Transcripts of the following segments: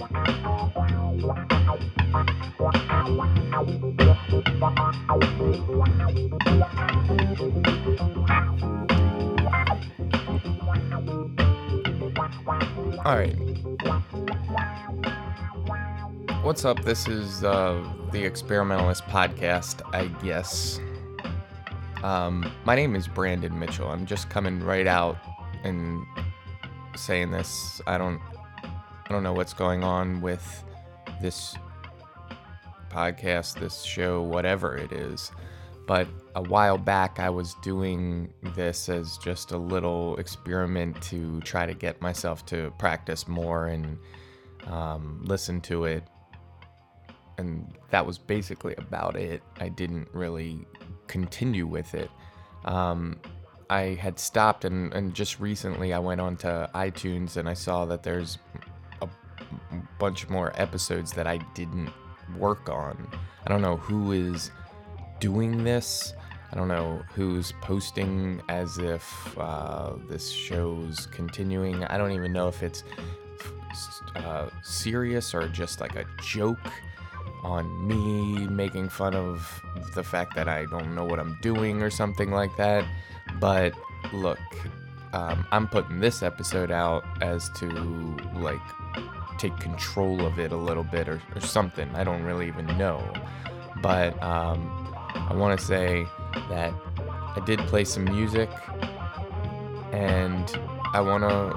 All right. What's up? This is uh, the Experimentalist Podcast, I guess. Um, my name is Brandon Mitchell. I'm just coming right out and saying this. I don't, I don't know what's going on with this podcast, this show, whatever it is. But a while back, I was doing this as just a little experiment to try to get myself to practice more and um, listen to it. And that was basically about it. I didn't really continue with it. Um, I had stopped, and, and just recently I went onto iTunes and I saw that there's bunch more episodes that I didn't work on. I don't know who is doing this. I don't know who's posting as if uh, this show's continuing. I don't even know if it's uh, serious or just like a joke on me making fun of the fact that I don't know what I'm doing or something like that. But look, um, I'm putting this episode out as to like take control of it a little bit or, or something. I don't really even know. But um, I want to say that I did play some music and I want to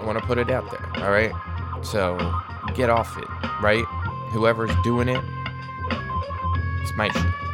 I want to put it out there, all right? So, get off it, right? Whoever's doing it, it's my shit.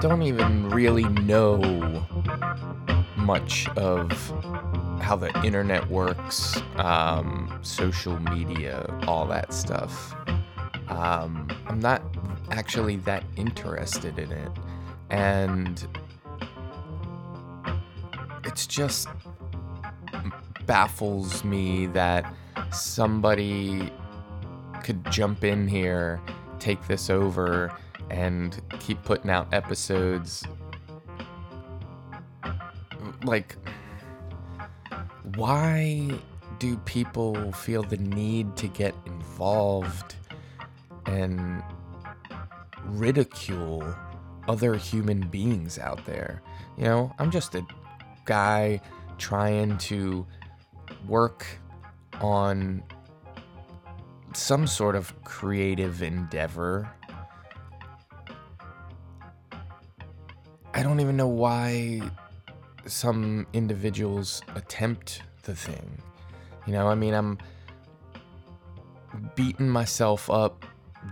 Don't even really know much of how the internet works, um, social media, all that stuff. Um, I'm not actually that interested in it. And it's just baffles me that somebody could jump in here, take this over, and keep putting out episodes. Like, why do people feel the need to get involved and ridicule other human beings out there? You know, I'm just a guy trying to work on some sort of creative endeavor. I don't even know why some individuals attempt the thing. You know, I mean, I'm beating myself up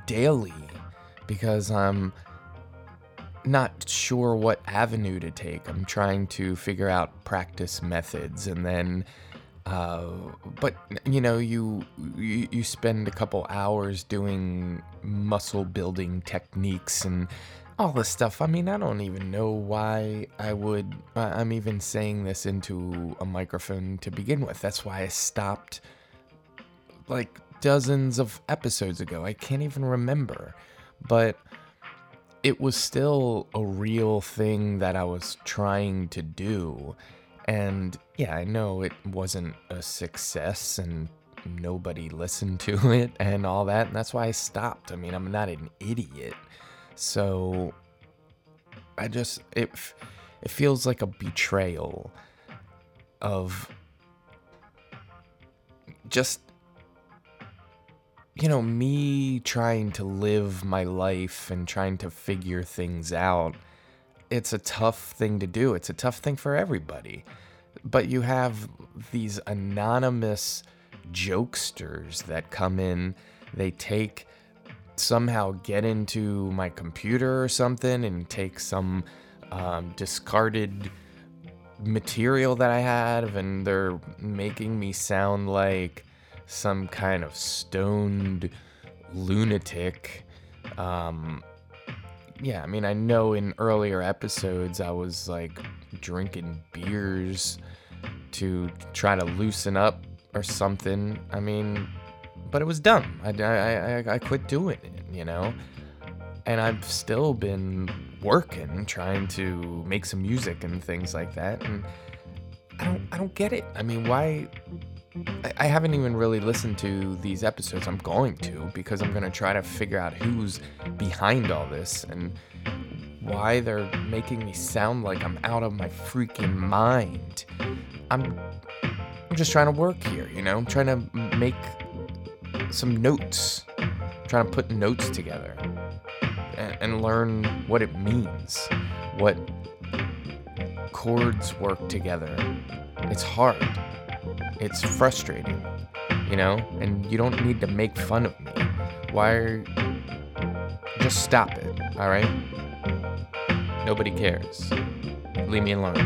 daily because I'm not sure what avenue to take. I'm trying to figure out practice methods and then uh, but you know you, you you spend a couple hours doing muscle building techniques and all this stuff. I mean, I don't even know why I would. I'm even saying this into a microphone to begin with. That's why I stopped like dozens of episodes ago. I can't even remember. But it was still a real thing that I was trying to do. And yeah, I know it wasn't a success, and nobody listened to it and all that. And that's why I stopped. I mean, I'm not an idiot. So I just, it, it feels like a betrayal of just you know, me trying to live my life and trying to figure things out, it's a tough thing to do. It's a tough thing for everybody. But you have these anonymous jokesters that come in, they take somehow get into my computer or something and take some um, discarded material that I have, and they're making me sound like some kind of stoned lunatic. Um, yeah, I mean, I know in earlier episodes I was like drinking beers to try to loosen up or something. I mean, but it was dumb. I, I, I, I quit doing it, you know? And I've still been working, trying to make some music and things like that. And I don't, I don't get it. I mean, why, I haven't even really listened to these episodes. I'm going to because I'm going to try to figure out who's behind all this and why they're making me sound like I'm out of my freaking mind. I'm I'm just trying to work here, you know? I'm trying to make some notes. Trying to put notes together and, and learn what it means. What chords work together. It's hard it's frustrating, you know? And you don't need to make fun of me. Why are... Just stop it, alright? Nobody cares. Leave me alone.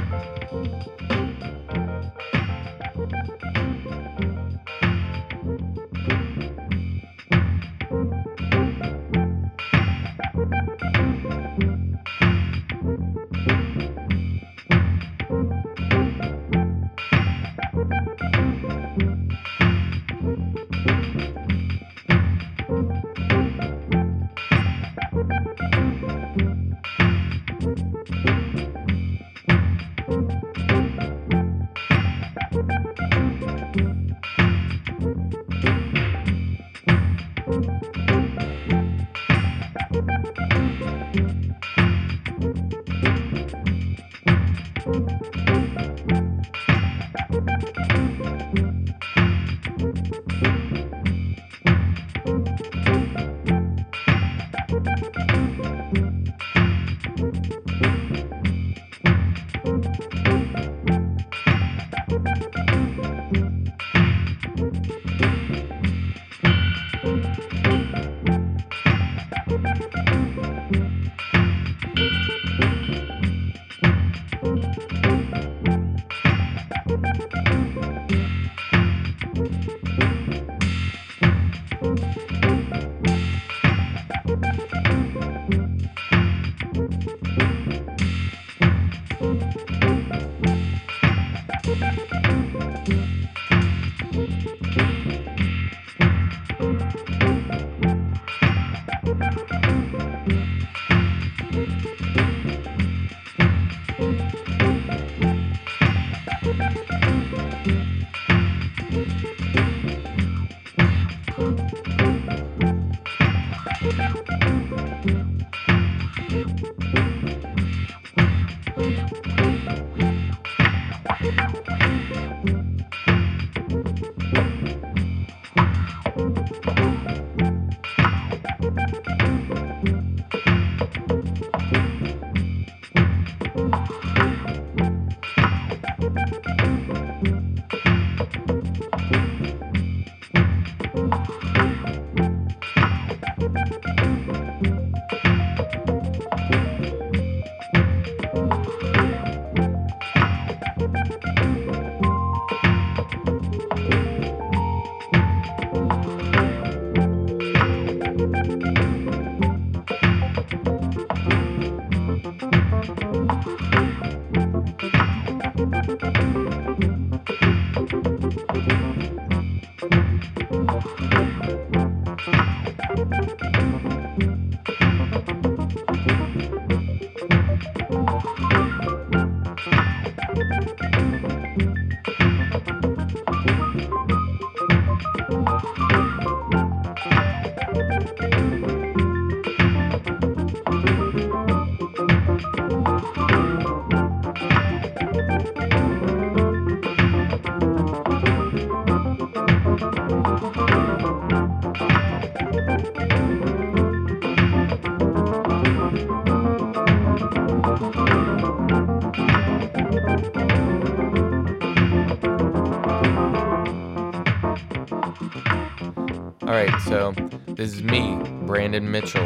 All right, so this is me, Brandon Mitchell,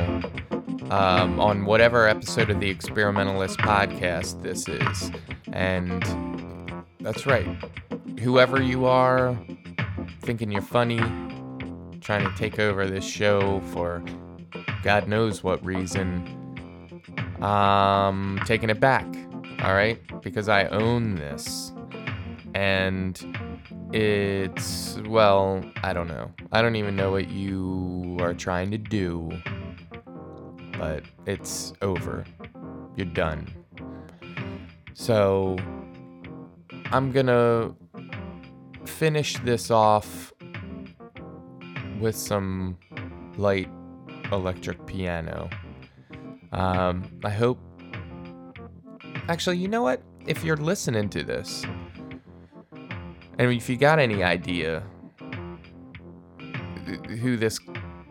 um, on whatever episode of the Experimentalist podcast this is. And that's right. Whoever you are, thinking you're funny, trying to take over this show for God knows what reason, um, taking it back. All right, because I own this, and it's well, I don't know. I don't even know what you are trying to do, but it's over. You're done. So I'm gonna finish this off with some light electric piano. Um, I hope. Actually, you know what? If you're listening to this, and if you got any idea who this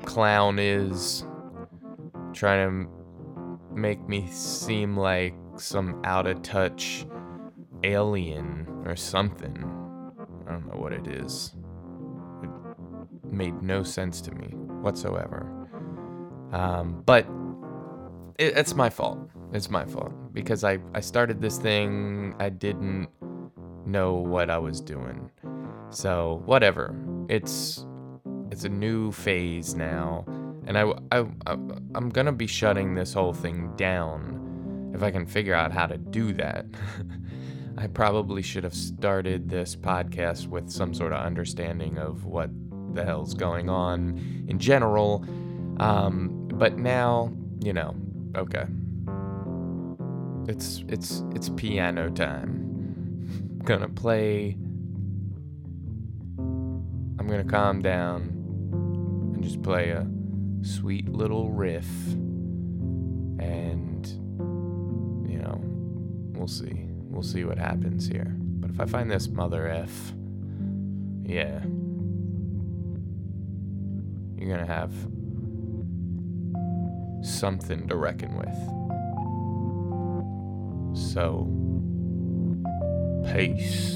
clown is, trying to make me seem like some out of touch alien or something. I don't know what it is. It made no sense to me whatsoever. Um, but it, it's my fault. It's my fault because I, I started this thing. I didn't know what I was doing. So whatever. It's it's a new phase now, and I, I, I I'm gonna be shutting this whole thing down if I can figure out how to do that. I probably should have started this podcast with some sort of understanding of what the hell's going on in general. Um, but now, you know, okay. It's it's it's piano time. Gonna play I'm gonna calm down and just play a sweet little riff and you know, we'll see. We'll see what happens here. But if I find this mother F, yeah. You're gonna have something to reckon with. So, peace.